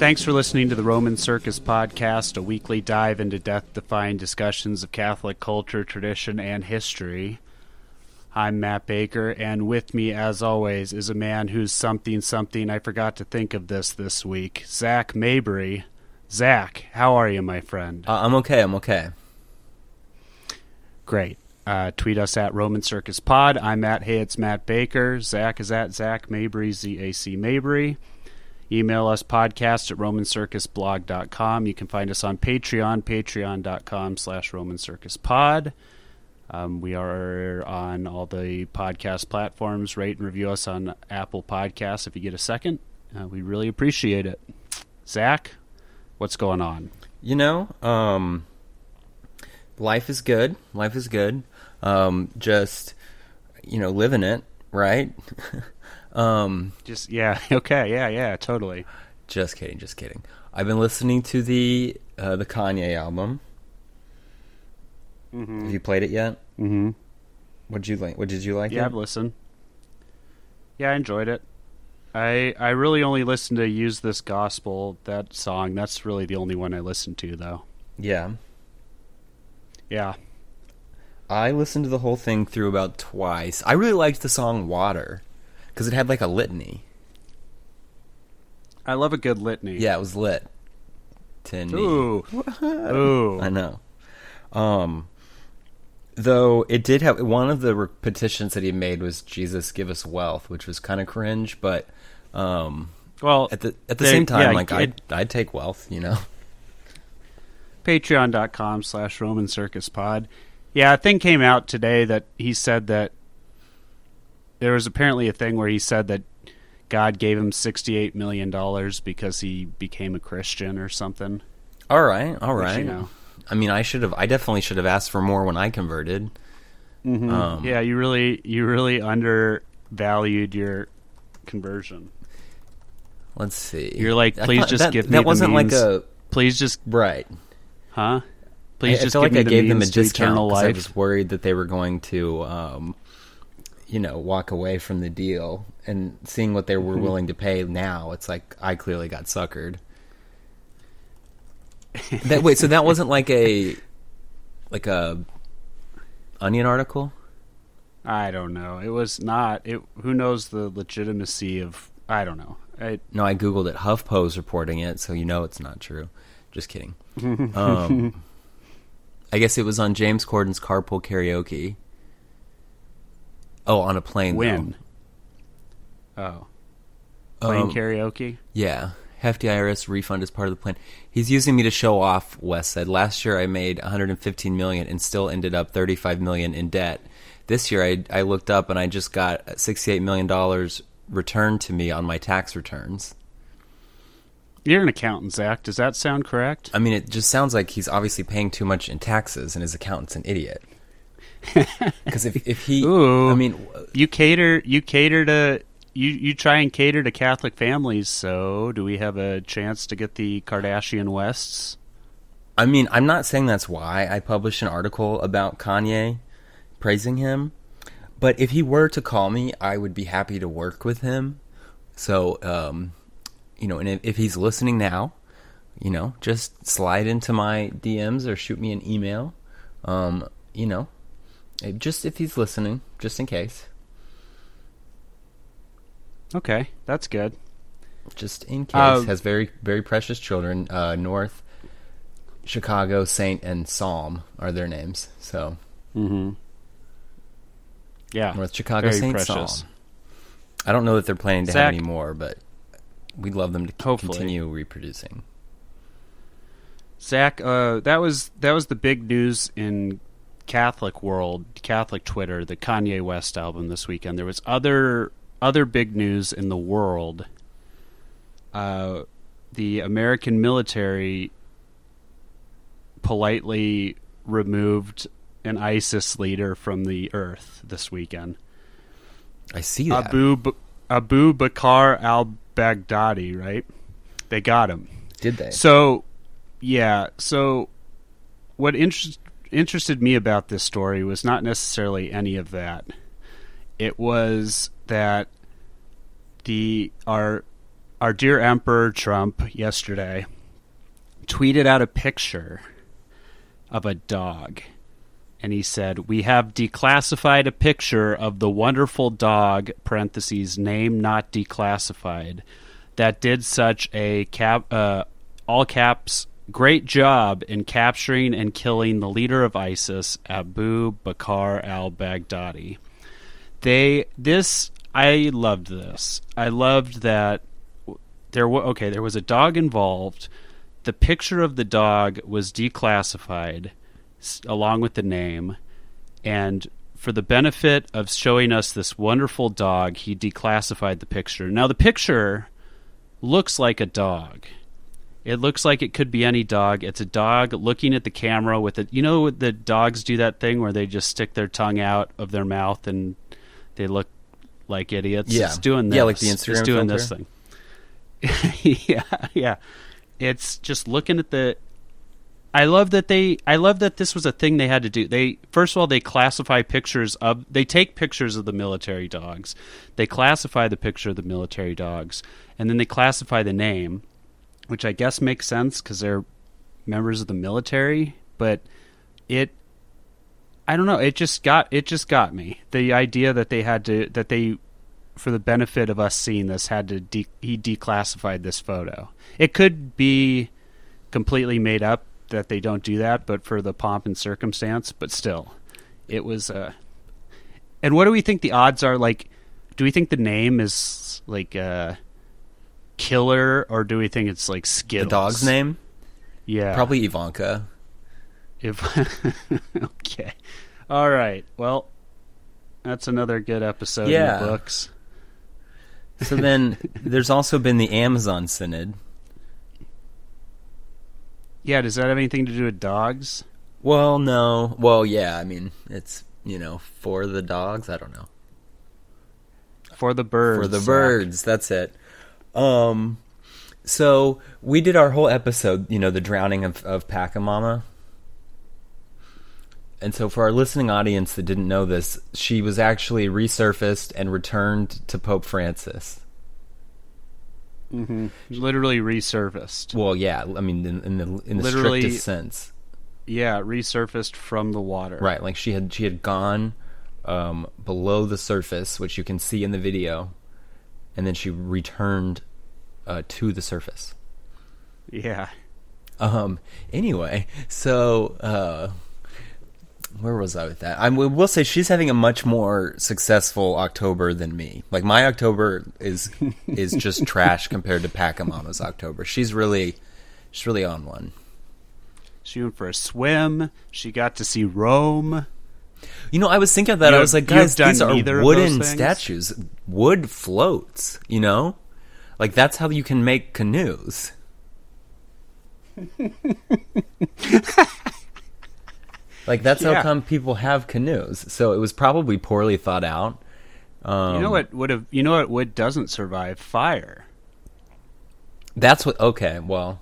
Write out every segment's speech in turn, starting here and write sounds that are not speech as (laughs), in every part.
Thanks for listening to the Roman Circus Podcast, a weekly dive into death defying discussions of Catholic culture, tradition, and history. I'm Matt Baker, and with me, as always, is a man who's something something I forgot to think of this this week Zach Mabry. Zach, how are you, my friend? Uh, I'm okay. I'm okay. Great. Uh, tweet us at Roman Circus Pod. I'm at Hey It's Matt Baker. Zach is at Zach Mabry, Z A C Mabry. Email us podcast at romancircusblog.com. You can find us on Patreon, patreon.com slash romancircuspod. Um, we are on all the podcast platforms. Rate and review us on Apple Podcasts if you get a second. Uh, we really appreciate it. Zach, what's going on? You know, um, life is good. Life is good. Um, just, you know, living it, right? (laughs) um, Just, yeah, (laughs) okay, yeah, yeah, totally. just kidding. Just kidding. I've been listening to the uh, the Kanye album. Have you played it yet? Mm-hmm. What did you like? What did you like? Yeah, it? I've listened. Yeah, I enjoyed it. I I really only listened to "Use This Gospel" that song. That's really the only one I listened to, though. yeah. Yeah, I listened to the whole thing through about twice. I really liked the song "Water" because it had like a litany. I love a good litany. Yeah, it was lit. To me. Ooh, ooh. I know. Um, though it did have one of the re- petitions that he made was Jesus give us wealth, which was kind of cringe, but um, Well, at the at the They- same time, yeah, like I I'd, I'd take wealth, you know. patreon.com slash roman circus pod yeah a thing came out today that he said that there was apparently a thing where he said that god gave him 68 million dollars because he became a christian or something All right, all right. Which, you know. I mean, I should have. I definitely should have asked for more when I converted. Um, yeah you really you really undervalued your conversion Let's see. You're like, please just that, give me that wasn't like a please just right. huh please I, just I feel give like me I gave them a discount 'cause I was worried that they were going to, um, you know, walk away from the deal. And seeing what they were Mm-hmm. willing to pay now, it's like I clearly got suckered. that wait, so that wasn't like a like a onion article? i don't know it was not it who knows the legitimacy of i don't know I, No, I googled it. HuffPo's reporting it, so you know it's not true. Just kidding. (laughs) um, I guess it was on James Corden's Carpool Karaoke. Oh, on a plane. though. oh playing Um, karaoke Yeah. Hefty IRS refund is part of the plan. He's using me to show off, West said. Last year I made 115 million and still ended up 35 million in debt. This year I I looked up and I just got 68 million dollars returned to me on my tax returns. You're an accountant, Zach. Does that sound correct? I mean, it just sounds like he's obviously paying too much in taxes and his accountant's an idiot. (laughs) Because if if he, Ooh. I mean, You cater. You cater to. You you try and cater to Catholic families. So, do we have a chance to get the Kardashian Wests? I mean, I'm not saying that's why I published an article about Kanye praising him, but if he were to call me, I would be happy to work with him. So, um, you know, and if, if he's listening now, you know, just slide into my DMs or shoot me an email. Um, you know, just if he's listening, just in case, Okay, that's good. just in case, Uh, has very very precious children. Uh, North Chicago, Saint, and Psalm are their names. So. Mm-hmm. Yeah, North Chicago very Saint precious. Psalm. I don't know that they're planning to Zach- have any more, but we'd love them to c- continue reproducing. Zach, uh, that was that was the big news in Catholic world, Catholic Twitter, the Kanye West album this weekend. There was other other big news in the world. Uh, the American military politely removed an ISIS leader from the earth this weekend. I see that. Abu B- Abu Bakr al Baghdadi, right? They got him. Did they? So, yeah. So, what interest, interested me about this story was not necessarily any of that. It was that the our our dear Emperor Trump yesterday tweeted out a picture of a dog. And he said, We have declassified a picture of the wonderful dog, parentheses, name not declassified, that did such a cap, uh, all caps, great job in capturing and killing the leader of ISIS, Abu Bakr al Baghdadi. They, this, I loved this. I loved that there was, okay, there was a dog involved. The picture of the dog was declassified along with the name. And for the benefit of showing us this wonderful dog, he declassified the picture. Now, the picture looks like a dog. It looks like it could be any dog. It's a dog looking at the camera with it. You know, the dogs do that thing where they just stick their tongue out of their mouth and they look like idiots. Yeah. It's doing this. Yeah, like the Instagram It's doing filter. this thing. (laughs) yeah, yeah. It's just looking at the I love that they I love that this was a thing they had to do. They first of all they classify pictures of they take pictures of the military dogs. They classify the picture of the military dogs and then they classify the name, which I guess makes sense cuz they're members of the military, but it I don't know, it just got it just got me. The idea that they had to that they for the benefit of us seeing this had to de- he declassified this photo. It could be completely made up that they don't do that, but for the pomp and circumstance, but still, it was. Uh, and what do we think the odds are? Like, do we think the name is like uh, killer, or do we think it's like skip The dog's name? yeah, Probably Ivanka. If (laughs) okay, all right. Well, that's another good episode Yeah. in the books. So then (laughs) there's also been the Amazon Synod. Yeah, does that have anything to do with dogs? Well, no. Well, yeah, I mean, it's, you know, for the dogs, I don't know. For the birds. for the Zach. birds, that's it. Um so we did our whole episode, you know, the drowning of of Pachamama. And so for our listening audience that didn't know this, she was actually resurfaced and returned to Pope Francis. Literally resurfaced. Well, yeah, I mean in, in the in the Literally- strictest sense. Yeah, resurfaced from the water. Right, like she had she had gone um, below the surface, which you can see in the video, and then she returned uh, to the surface. Yeah. Um. Anyway, so uh, where was I with that? I will say she's having a much more successful October than me. Like my October is (laughs) is just trash compared to Pachamama's October. She's really she's really on one. She went for a swim. She got to see Rome. You know, I was thinking of that. You I was like, guys, these are wooden statues. Wood floats. You know, like that's how you can make canoes. (laughs) like that's Yeah. how come people have canoes. So it was probably poorly thought out. Um, you know what would have? You know what wood doesn't survive? Fire. That's what. Okay, well,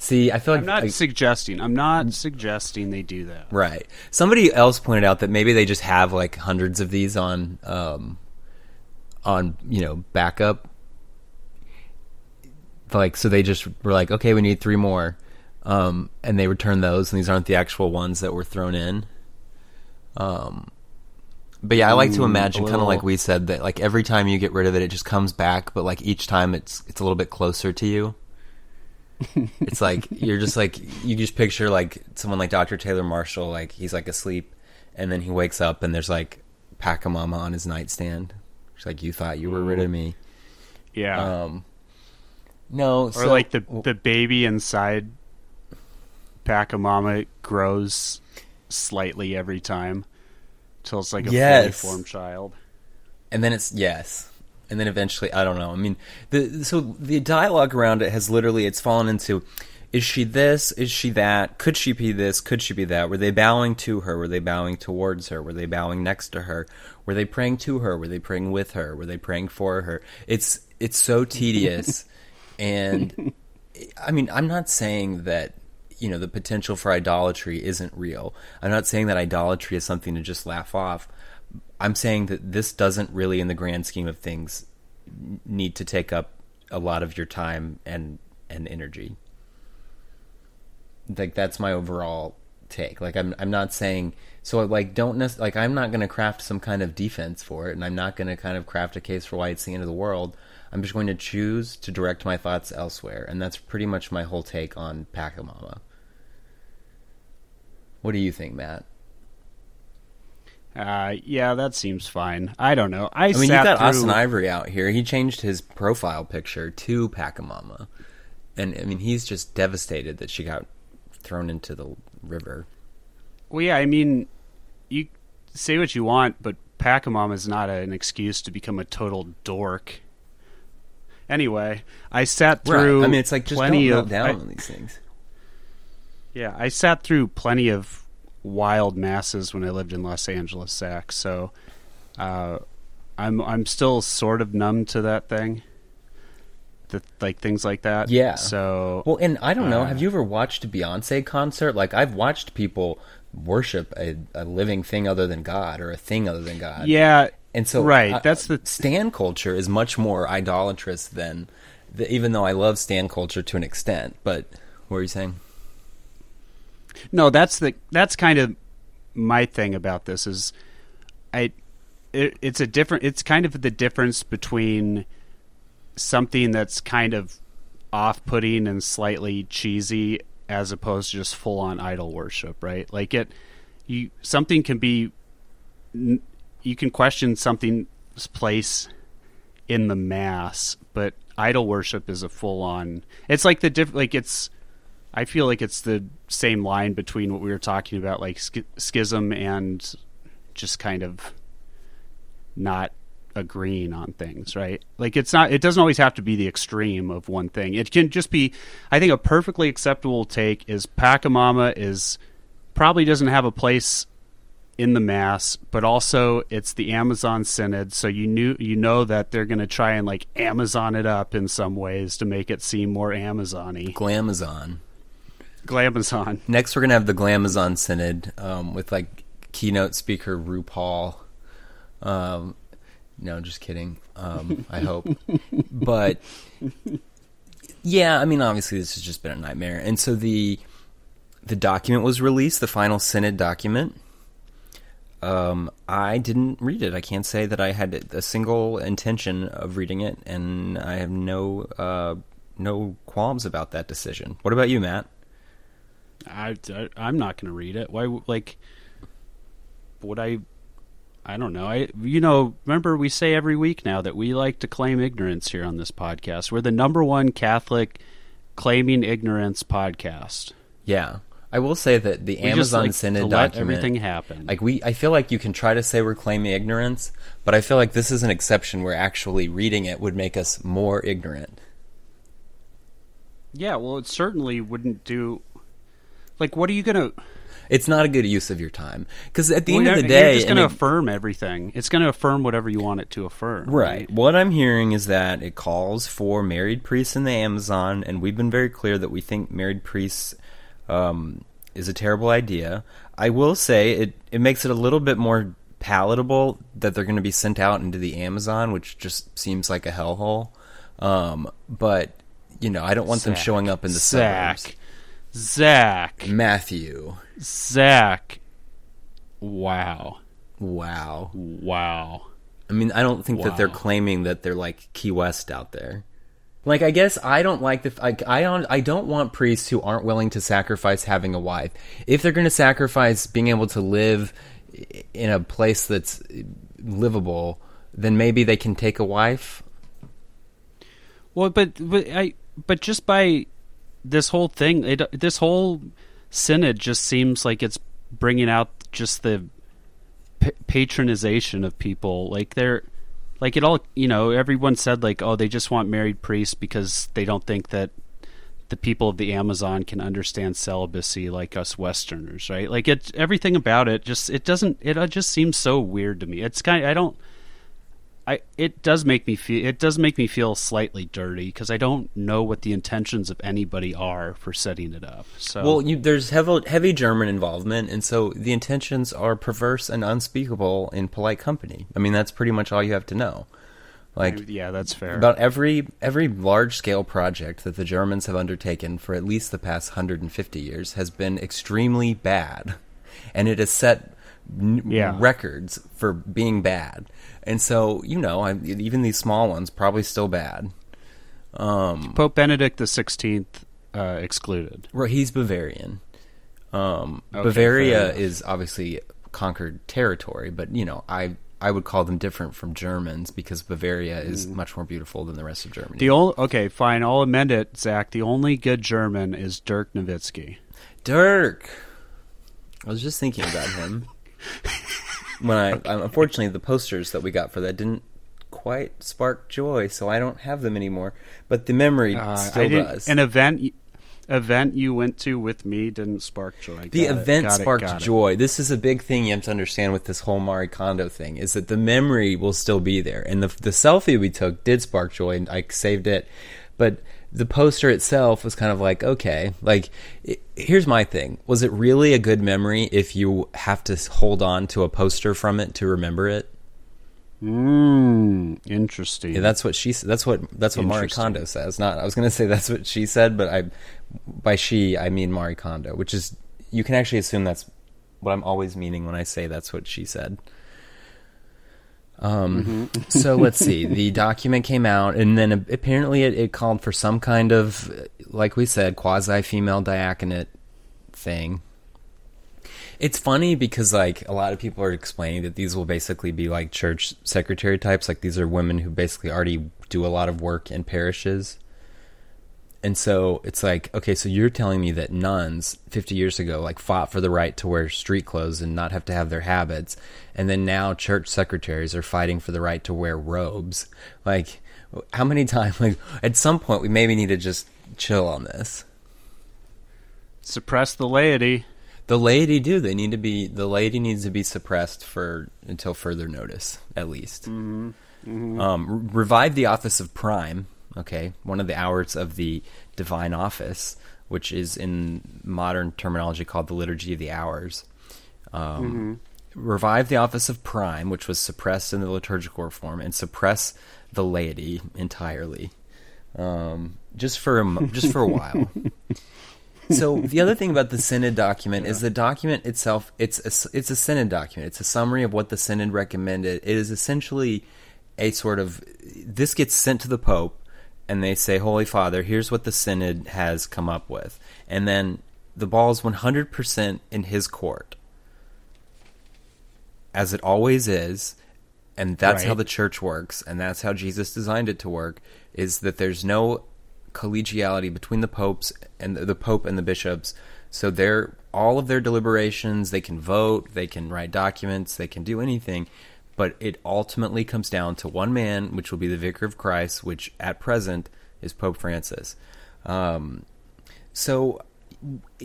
see, I feel like I'm not like- suggesting. I'm not suggesting they do that. Right. Somebody else pointed out that maybe they just have like hundreds of these on um on, you know, backup. Like so they just were like, "Okay, we need 3 more." Um and they return those and these aren't the actual ones that were thrown in. Um but yeah, I like to Mm, imagine kind of like we said that like every time you get rid of it it just comes back, but like each time it's it's a little bit closer to you. It's like you're just like you just picture like someone like Dr. Taylor Marshall, like he's like asleep, and then he wakes up and there's like Pachamama on his nightstand. She's like, "You thought you were rid of me." Yeah. Um, no, or so- like the the baby inside Pachamama grows slightly every time till it's like a Yes. fully formed child. and then it's yes, and then eventually I don't know. I mean, the so the dialogue around it has literally it's fallen into. Is she this? Is she that? Could she be this? Could she be that? Were they bowing to her? Were they bowing towards her? Were they bowing next to her? Were they praying to her? Were they praying with her? Were they praying for her? It's it's so tedious, (laughs) and I mean, I'm not saying that you know the potential for idolatry isn't real. I'm not saying that idolatry is something to just laugh off. I'm saying that this doesn't really, in the grand scheme of things, need to take up a lot of your time and and energy. Like that's my overall take. Like I'm I'm not saying so like don't nec- like I'm not going to craft some kind of defense for it and I'm not going to kind of craft a case for why it's the end of the world. I'm just going to choose to direct my thoughts elsewhere and that's pretty much my whole take on Pachamama. What do you think, Matt? Uh, yeah, that seems fine. I don't know. I, I mean, you got through, Austen Ivereigh out here. He changed his profile picture to Pachamama, and I mean, he's just devastated that she got thrown into the river. Well, yeah, I mean, you say what you want, but Pachamama is not an excuse to become a total dork. Anyway, I sat through. I mean, it's like just plenty don't of down I- on these things. Yeah, I sat through plenty of wild masses when I lived in Los Angeles, Zach. So, uh, I'm I'm still sort of numb to that thing. The, like things like that. Yeah. So Well, and I don't know. Uh, have you ever watched a Beyonce concert? Like I've watched people worship a, a living thing other than God or a thing other than God. yeah, And so, right. uh, that's the Stan culture is much more idolatrous than, the, even though I love Stan culture to an extent. But what were you saying? No, that's the that's kind of my thing about this is I it, it's a different it's kind of the difference between something that's kind of off-putting and slightly cheesy as opposed to just full-on idol worship, right? Like it you something can be you can question something's place in the mass, but idol worship is a full-on it's like the diff like it's I feel like it's the same line between what we were talking about, like sch- schism and just kind of not agreeing on things, right? Like it's not, it doesn't always have to be the extreme of one thing. It can just be, I think, a perfectly acceptable take is Pachamama is probably doesn't have a place in the mass, but also it's the Amazon Synod, so you knew you know that they're going to try and like Amazon it up in some ways to make it seem more Amazon-y. Glamazon. Glamazon. (laughs) Next, we're gonna have the Glamazon Synod um, with like keynote speaker RuPaul. Um, no, just kidding. Um, I hope, (laughs) but yeah, I mean, obviously, this has just been a nightmare. And so the the document was released, the final Synod document. Um, I didn't read it. I can't say that I had a single intention of reading it, and I have no uh, no qualms about that decision. What about you, Matt? I, I am not going to read it. Why? Like, would I? I don't know. I you know remember we say every week now that we like to claim ignorance here on this podcast. We're the number one Catholic claiming ignorance podcast. Yeah, I will say that the We just Amazon like Synod document, everything happen. like we, I feel like you can try to say we're claiming ignorance, but I feel like this is an exception where actually reading it would make us more ignorant. yeah, well, it certainly wouldn't do. Like, what are you gonna? It's not a good use of your time because at the well, end of the day, you're just gonna affirm everything. It's gonna affirm whatever you want it to affirm. Right. What I'm hearing is that it calls for married priests in the Amazon, and we've been very clear that we think married priests um, is a terrible idea. I will say it it makes it a little bit more palatable that they're going to be sent out into the Amazon, which just seems like a hellhole. Um, but you know, I don't want them showing up in the Zach. suburbs. Zach. Matthew, Zach. Wow. wow. Wow. I mean, I don't think that they're claiming that they're like Key West out there. Like, I guess I don't like the. Like, I don't. I don't want priests who aren't willing to sacrifice having a wife. If they're going to sacrifice being able to live in a place that's livable, then maybe they can take a wife. Well, but but I but just by this whole thing, it this whole synod just seems like it's bringing out just the pa- patronization of people. Like they're like it all. You know, everyone said like, oh, they just want married priests because they don't think that the people of the Amazon can understand celibacy like us Westerners, right? Like it, everything about it just it doesn't. It just seems so weird to me. It's kind. I don't. I it does make me feel it does make me feel slightly dirty because I don't know what the intentions of anybody are for setting it up. So Well, you, there's heavy, heavy German involvement, and so the intentions are perverse and unspeakable in polite company. I mean, that's pretty much all you have to know. Like yeah, that's fair. about every every large scale project that the Germans have undertaken for at least the past 150 years has been extremely bad, and it has set n- Yeah. records for being bad. And so you know, I, even these small ones probably still bad. Um, Pope Benedict the Sixteenth uh, excluded. Right, he's Bavarian. Um, Okay, Bavaria is obviously conquered territory, but you know, I I would call them different from Germans because Bavaria is much more beautiful than the rest of Germany. Mm. The only okay, fine, I'll amend it, Zach. The only good German is Dirk Nowitzki. Dirk. I was just thinking about him (laughs) when I um, unfortunately the posters that we got for that didn't quite spark joy, so I don't have them anymore. But the memory Uh, still does. An event event you went to with me didn't spark joy. the Got it, event it, sparked it. joy. This is a big thing you have to understand with this whole Marie Kondo thing is that the memory will still be there, and the the selfie we took did spark joy, and I saved it. But the poster itself was kind of like okay, like i here's my thing: was it really a good memory if you have to hold on to a poster from it to remember it? Mm, interesting. Yeah, that's what she. That's what that's what Marie Kondo says. Not I was going to say (laughs) that's what she said, but I by she I mean Marie Kondo, which is you can actually assume that's what I'm always meaning when I say that's what she said. Um. so (laughs) let's see. The document came out, and then apparently it, it called for some kind of, like we said, quasi female diaconate thing. It's funny because like a lot of people are explaining that these will basically be like church secretary types. Like these are women who basically already do a lot of work in parishes. And so it's like, okay, so you're telling me that nuns 50 years ago like fought for the right to wear street clothes and not have to have their habits, and then now church secretaries are fighting for the right to wear robes. Like how many times like at some point we maybe need to just chill on this. Suppress the laity. The laity do. They need to be. The laity needs to be suppressed for until further notice, at least. Um, re- revive the office of prime. Okay, one of the hours of the divine office, which is in modern terminology called the liturgy of the hours. Um, Revive the office of prime, which was suppressed in the liturgical reform, and suppress the laity entirely, um, just for a, just for a while. (laughs) So the other thing about the synod document is the document itself. It's a, it's a synod document. It's a summary of what the synod recommended. It is essentially a sort of this gets sent to the pope, and they say, "Holy Father, here's what the synod has come up with," and then the ball is 100 percent in his court, as it always is. And that's how the church works, and that's how Jesus designed it to work. Is that there's no collegiality between the popes and the, the pope and the bishops. So they're all of their deliberations. They can vote. They can write documents. They can do anything. But it ultimately comes down to one man, which will be the vicar of Christ, which at present is Pope Francis. Um, so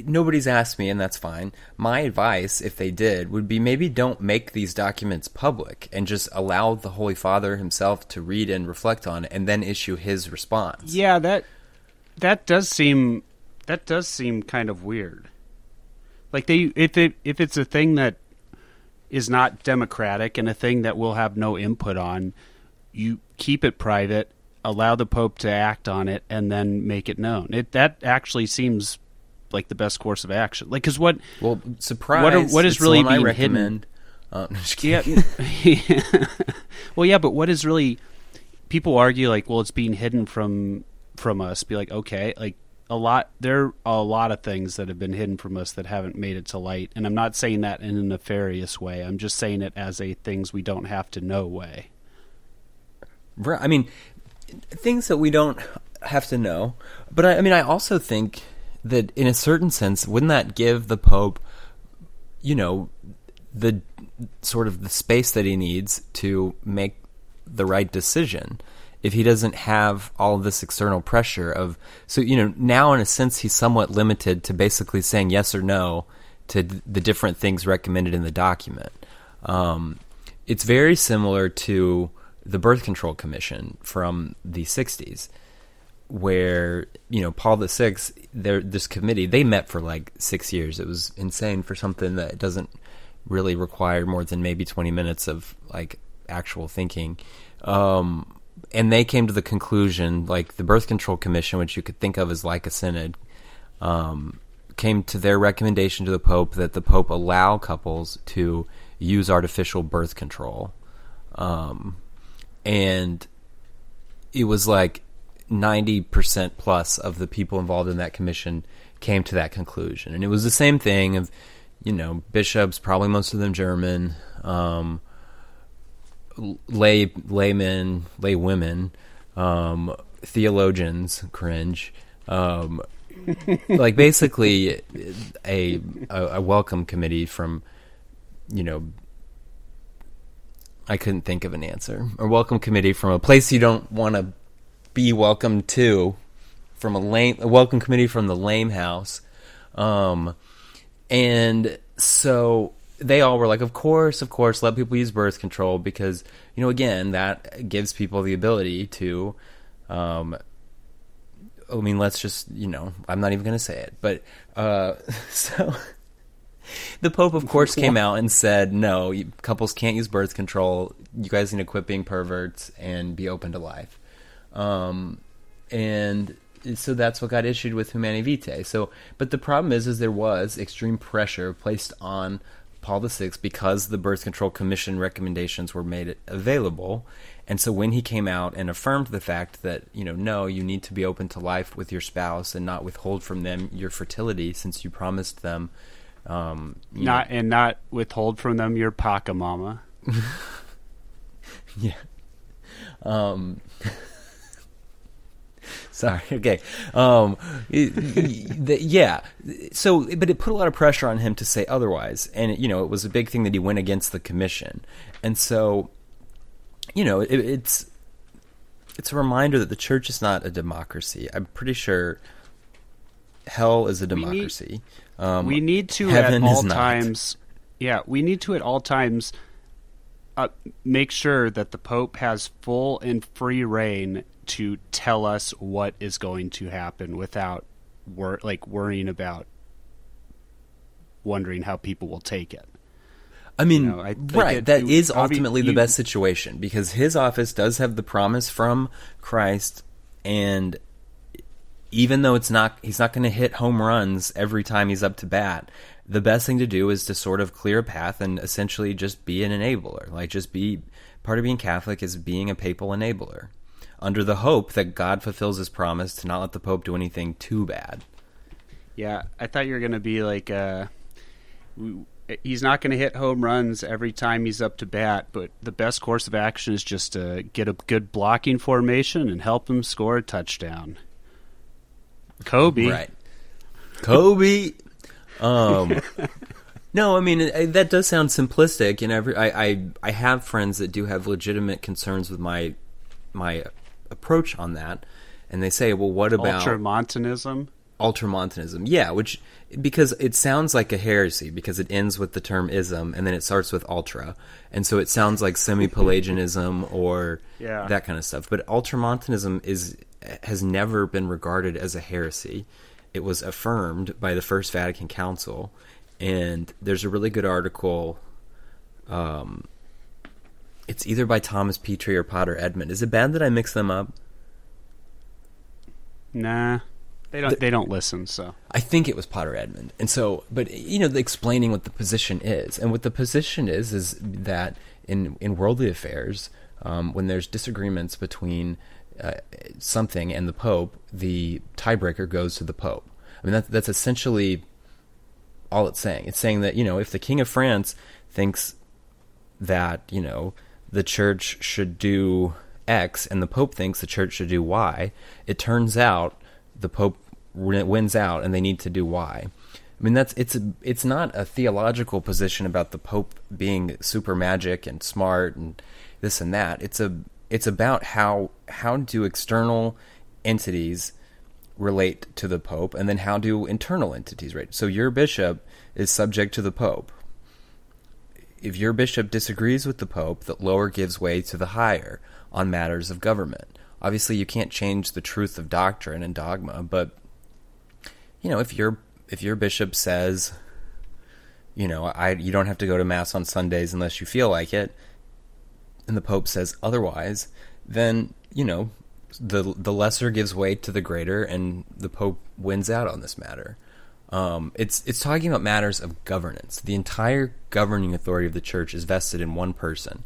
nobody's asked me, and that's fine. My advice, if they did, would be maybe don't make these documents public and just allow the Holy Father himself to read and reflect on it, and then issue his response. Yeah, that that does seem that does seem kind of weird. Like they if it if it's a thing that is not democratic and a thing that we'll have no input on, you keep it private, allow the pope to act on it and then make it known. It that actually seems like the best course of action. Like cuz what Well, surprise! What are- what is really being hidden? Uh, kidding. Yeah. (laughs) (laughs) well, yeah, but what is really? People argue like, well, it's being hidden from from us. Be like, okay, like a lot. There are a lot of things that have been hidden from us that haven't made it to light, and I'm not saying that in a nefarious way. I'm just saying it as a things we don't have to know way. I mean, things that we don't have to know. But I, I mean, I also think that in a certain sense, wouldn't that give the Pope, you know, the sort of the space that he needs to make the right decision? If he doesn't have all this external pressure of, so you know, now in a sense he's somewhat limited to basically saying yes or no to the different things recommended in the document. Um, it's very similar to the Birth Control Commission from the '60s, where you know Paul the Sixth, this committee they met for like six years. It was insane for something that doesn't really require more than maybe 20 minutes of like actual thinking. Um, and they came to the conclusion, like the Birth Control Commission, which you could think of as like a synod, um, came to their recommendation to the Pope that the Pope allow couples to use artificial birth control. Um, and it was like 90% plus of the people involved in that commission came to that conclusion. And it was the same thing of, you know, bishops, probably most of them German, um, lay laymen, lay women, um, theologians, cringe, um, (laughs) like basically a, a, a welcome committee from, you know, I couldn't think of an answer. A welcome committee from a place you don't want to be welcome to, from a lame a welcome committee from the lame house, um, and so they all were like, of course, of course, let people use birth control because you know again that gives people the ability to, um, I mean, let's just you know I'm not even going to say it, but uh, (laughs) so. The Pope, of course, (laughs) came out and said, "No, you, couples can't use birth control. You guys need to quit being perverts and be open to life." Um, and so that's what got issued with Humanae Vitae. So, but the problem is, is there was extreme pressure placed on Paul VI because the Birth Control Commission recommendations were made available. And so when he came out and affirmed the fact that, you know, no, you need to be open to life with your spouse and not withhold from them your fertility since you promised them um, not know. and not withhold from them your Pachamama. (laughs) yeah. Um, (laughs) (laughs) sorry. Okay. Um, yeah. So, but it put a lot of pressure on him to say otherwise, and you know, it was a big thing that he went against the commission, and so, you know, it, it's it's a reminder that the church is not a democracy. I'm pretty sure hell is a democracy. Um, we need to at all times. Yeah, we need to at all times uh, make sure that the Pope has full and free reign to tell us what is going to happen without wor- like worrying about wondering how people will take it. I mean, you know, I right. It, that is ultimately you, the best situation because his office does have the promise from Christ, and even though it's not he's not going to hit home runs every time he's up to bat the best thing to do is to sort of clear a path and essentially just be an enabler like just be part of being catholic is being a papal enabler under the hope that god fulfills his promise to not let the pope do anything too bad yeah i thought you were going to be like uh he's not going to hit home runs every time he's up to bat, but the best course of action is just to get a good blocking formation and help him score a touchdown. Kobe. Right. Kobe. Um, no, I mean it, that does sound simplistic, and every I, I I have friends that do have legitimate concerns with my my approach on that, and they say, well, what about ultramontanism? Ultramontanism, yeah, which because it sounds like a heresy because it ends with the term ism and then it starts with ultra, and so it sounds like semi-Pelagianism or yeah. that kind of stuff. But ultramontanism is has never been regarded as a heresy. It was affirmed by the First Vatican Council, and there's a really good article. Um, it's either by Thomas Petrie or Pater Edmund. Is it bad that I mix them up? Nah, they don't. The, they don't listen. So I think it was Pater Edmund, and so, but you know, explaining what the position is, and what the position is is that in in worldly affairs, um, when there's disagreements between uh, something and the Pope, the tiebreaker goes to the Pope. I mean, that, that's essentially all it's saying. It's saying that, you know, if the King of France thinks that, you know, the church should do X and the Pope thinks the church should do Y, it turns out the Pope wins out and they need to do Y. I mean that's it's a, it's not a theological position about the Pope being super magic and smart and this and that. It's a it's about how how do external entities relate to the pope and then how do internal entities relate so your bishop is subject to the pope if your bishop disagrees with the pope the lower gives way to the higher on matters of government obviously you can't change the truth of doctrine and dogma but you know if your if your bishop says you know i you don't have to go to mass on sundays unless you feel like it and the Pope says otherwise, then you know, the the lesser gives way to the greater, and the Pope wins out on this matter. Um, it's it's talking about matters of governance. The entire governing authority of the church is vested in one person,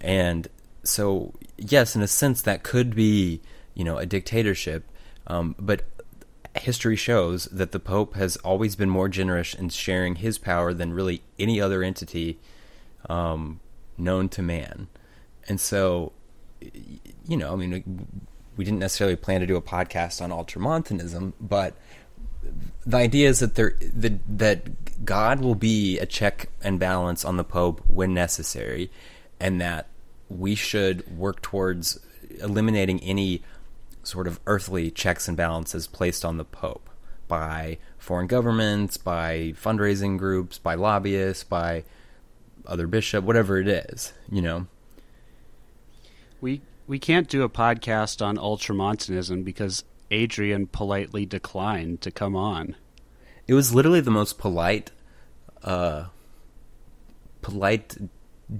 and so yes, in a sense, that could be you know a dictatorship, um, but history shows that the Pope has always been more generous in sharing his power than really any other entity um, known to man, and so you know, I mean, we didn't necessarily plan to do a podcast on ultramontanism, but the idea is that there that that God will be a check and balance on the Pope when necessary, and that we should work towards eliminating any sort of earthly checks and balances placed on the Pope by foreign governments, by fundraising groups, by lobbyists, by other bishop, whatever it is, you know. We we can't do a podcast on ultramontanism because Adrian politely declined to come on. It was literally the most polite, uh, polite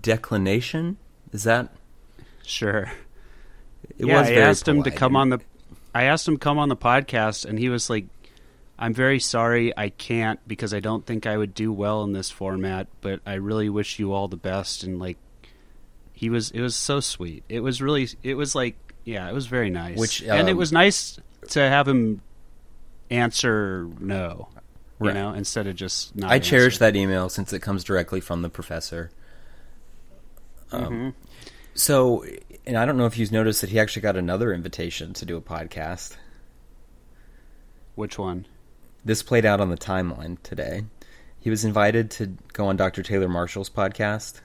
declination. Is that sure? It yeah, was I asked him to come on the. I asked him to come on the podcast, and he was like, "I'm very sorry, I can't because I don't think I would do well in this format. But I really wish you all the best." And like, he was. It was so sweet. It was really. It was like, yeah, it was very nice. Which, and it um, was nice to have him answer no, you Right. know, instead of just not. I cherish that email since it comes directly from the professor. Um, Mhm. So, and I don't know if you've noticed that he actually got another invitation to do a podcast. Which one? This played out on the timeline today. He was invited to go on Dr. Taylor Marshall's podcast.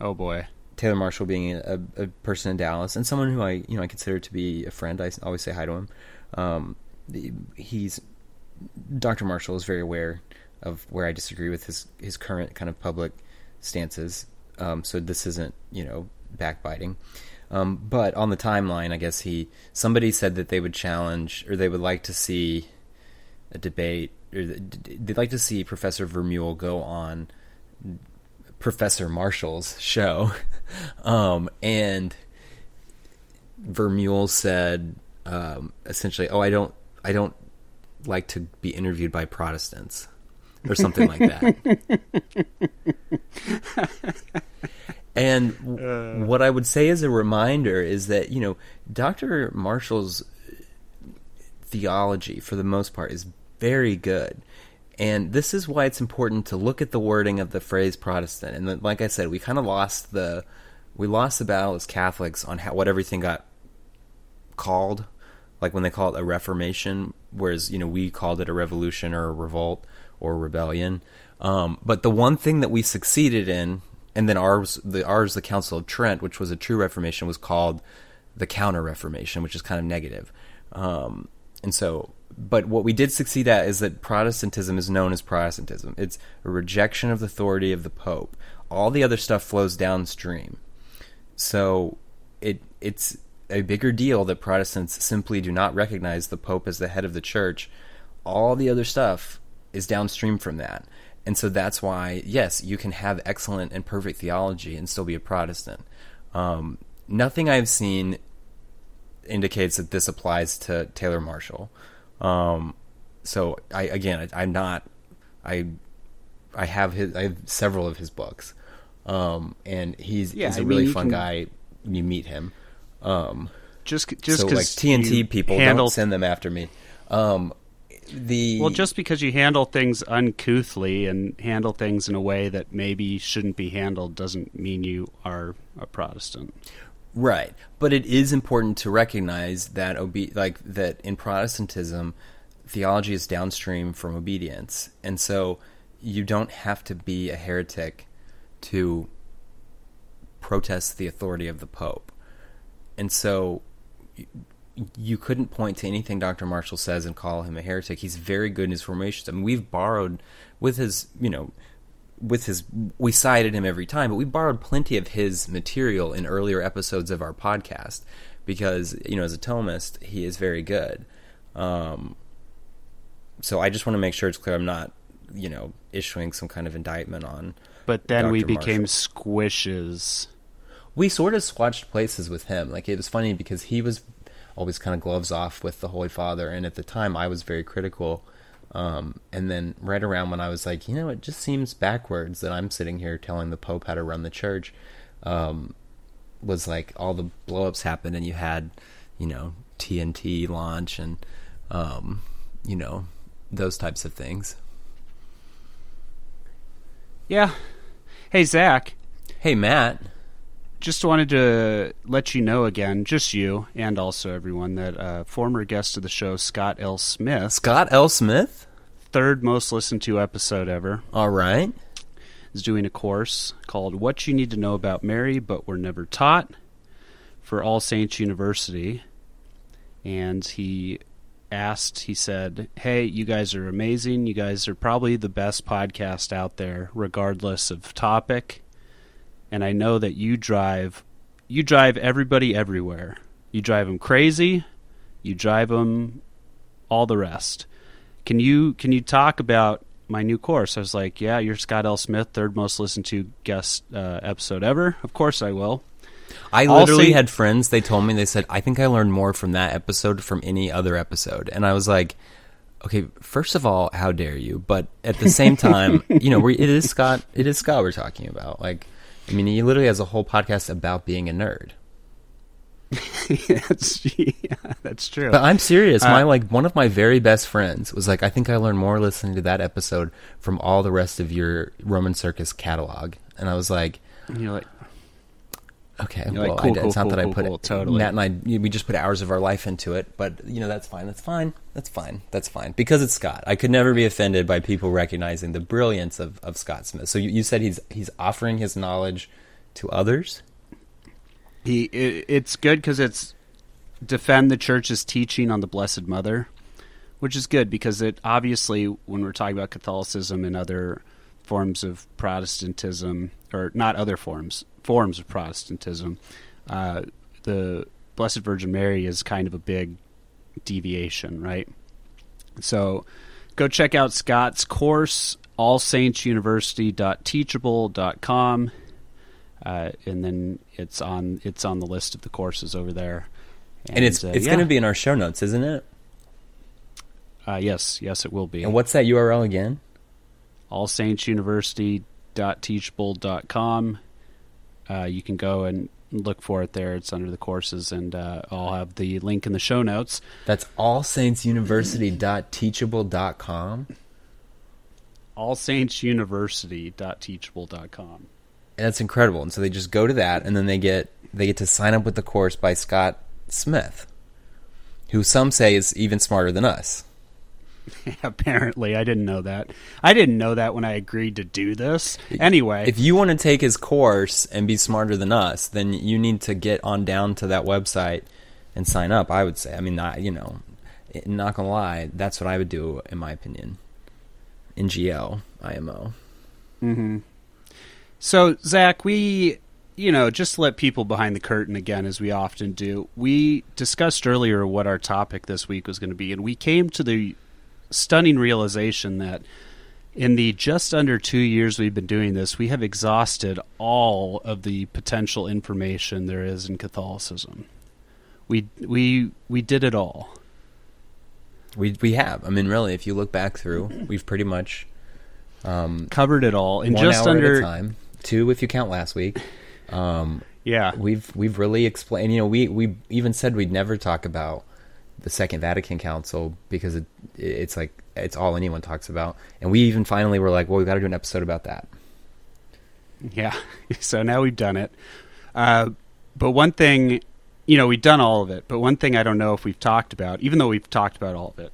Oh boy. Taylor Marshall being a, a person in Dallas and someone who I you know I consider to be a friend. I always say hi to him. Um, he's Dr. Marshall is very aware of where I disagree with his his current kind of public stances. Um, so this isn't you know backbiting. Um, but on the timeline, I guess he somebody said that they would challenge or they would like to see a debate or they'd like to see Professor Vermeule go on Professor Marshall's show, (laughs) um, and Vermeule said um, essentially, "Oh, I don't, I don't like to be interviewed by Protestants." Or something like that. (laughs) and w- what I would say as a reminder is that, you know, Dr. Marshall's theology, for the most part, is very good. And this is why it's important to look at the wording of the phrase Protestant. And like I said, we kind of lost the we lost the battle as Catholics on how what everything got called, like when they call it a Reformation, whereas you know we called it a revolution or a revolt or rebellion. Um, but the one thing that we succeeded in, and then ours, the ours, the Council of Trent, which was a true Reformation, was called the Counter Reformation, which is kind of negative. Um, and so, but what we did succeed at is that Protestantism is known as Protestantism. It's a rejection of the authority of the Pope. All the other stuff flows downstream. So it it's a bigger deal that Protestants simply do not recognize the Pope as the head of the church. All the other stuff is downstream from that. And so that's why, yes, you can have excellent and perfect theology and still be a Protestant. Um, nothing I've seen indicates that this applies to Taylor Marshall. Um, so I again, I, I'm not. I I have his. I have several of his books, um, and he's Yeah, he's I a mean, really you fun can- guy. when You meet him. Um, Just just so like TNT people handle don't send them after me. Um, the Well, just because you handle things uncouthly and handle things in a way that maybe shouldn't be handled doesn't mean you are a Protestant. Right, but it is important to recognize that obe- like that in Protestantism, theology is downstream from obedience, and so you don't have to be a heretic to protest the authority of the Pope, and so you couldn't point to anything Dr. Marshall says and call him a heretic. He's very good in his formations. I mean, we've borrowed with his, you know, with his we cited him every time, but we borrowed plenty of his material in earlier episodes of our podcast because you know as a Thomist he is very good. Um, so I just want to make sure it's clear I'm not you know issuing some kind of indictment on. But then we became Marshall. squishes. we sort of swatched places with him. Like it was funny because he was always kind of gloves off with the Holy Father, and at the time I was very critical. Um, and then right around when I was like, you know, it just seems backwards that I'm sitting here telling the Pope how to run the church. Um, was like all the blowups happened, and you had, you know, TNT launch and, um, you know, those types of things. Yeah. Hey, Zach. Hey, Matt. Just wanted to let you know again, just you and also everyone, that uh, former guest of the show, Scott L. Smith, Scott L. Smith? third most listened to episode ever, All right. is doing a course called What You Need to Know About Mary But Were Never Taught for All Saints University. And he asked, he said, Hey, you guys are amazing. You guys are probably the best podcast out there, regardless of topic. And I know that you drive, you drive everybody everywhere. You drive them crazy. You drive them all the rest. Can you can you talk about my new course? I was like, yeah, you're Scott L. Smith, third most listened to guest uh, episode ever. Of course I will. I literally say- had friends, they told me, they said, I think I learned more from that episode from any other episode. And I was like, okay, first of all, how dare you? But at the same time, (laughs) you know, we, it is Scott, it is Scott we're talking about. Like, I mean, he literally has a whole podcast about being a nerd. (laughs) that's, yeah, that's true. But I'm serious. Uh, my like one of my very best friends was like, I think I learned more listening to that episode from all the rest of your Roman Circus catalog. And I was like, you're like, okay, You're like, cool, I, cool, it's not cool, that I put it. totally. Matt and I, we just put hours of our life into it, but you know that's fine. That's fine. That's fine. That's fine because it's Scott. I could never be offended by people recognizing the brilliance of, of Scott Smith. So you, you said he's he's offering his knowledge to others. he, it, it's good because it's defend the church's teaching on the Blessed Mother, which is good because it obviously, when we're talking about Catholicism and other forms of Protestantism, or not other forms, forms of Protestantism, uh, the Blessed Virgin Mary is kind of a big deviation, right? So go check out Scott's course, allsaintsuniversity.teachable.com. Uh, and then it's on it's on the list of the courses over there. And, it's uh, it's yeah. going to be in our show notes, isn't it? uh, yes yes it will be And what's that URL again? all allsaintsuniversity.teachable.com. Uh, you can go and look for it there. It's under the courses, and uh, I'll have the link in the show notes. That's allsaintsuniversity.teachable.com. allsaintsuniversity.teachable.com. And that's incredible. And so they just go to that, and then they get they get to sign up with the course by Scott Smith, who some say is even smarter than us. (laughs) Apparently, I didn't know that. I didn't know that when I agreed to do this. Anyway, If you want to take his course and be smarter than us, then you need to get on down to that website and sign up. I would say. I mean, I, you know, not gonna lie, that's what I would do in my opinion. NGL IMO. Hmm. So, Zach, we, you know, just to let people behind the curtain again, as we often do, we discussed earlier what our topic this week was going to be, and we came to the stunning realization that in the just under two years we've been doing this, we have exhausted all of the potential information there is in Catholicism. We we we did it all. We we have. I mean, really, if you look back through, we've pretty much um, Covered it all in one just hour under at a time. Two, if you count last week. Um, yeah. we've we've really explained. You know, we we even said we'd never talk about the Second Vatican Council because it it's like it's all anyone talks about, and we even finally were like, well, we've got to do an episode about that. Yeah. (laughs) So now we've done it. Uh, but one thing, you know, we've done all of it. But one thing I don't know if we've talked about, even though we've talked about all of it,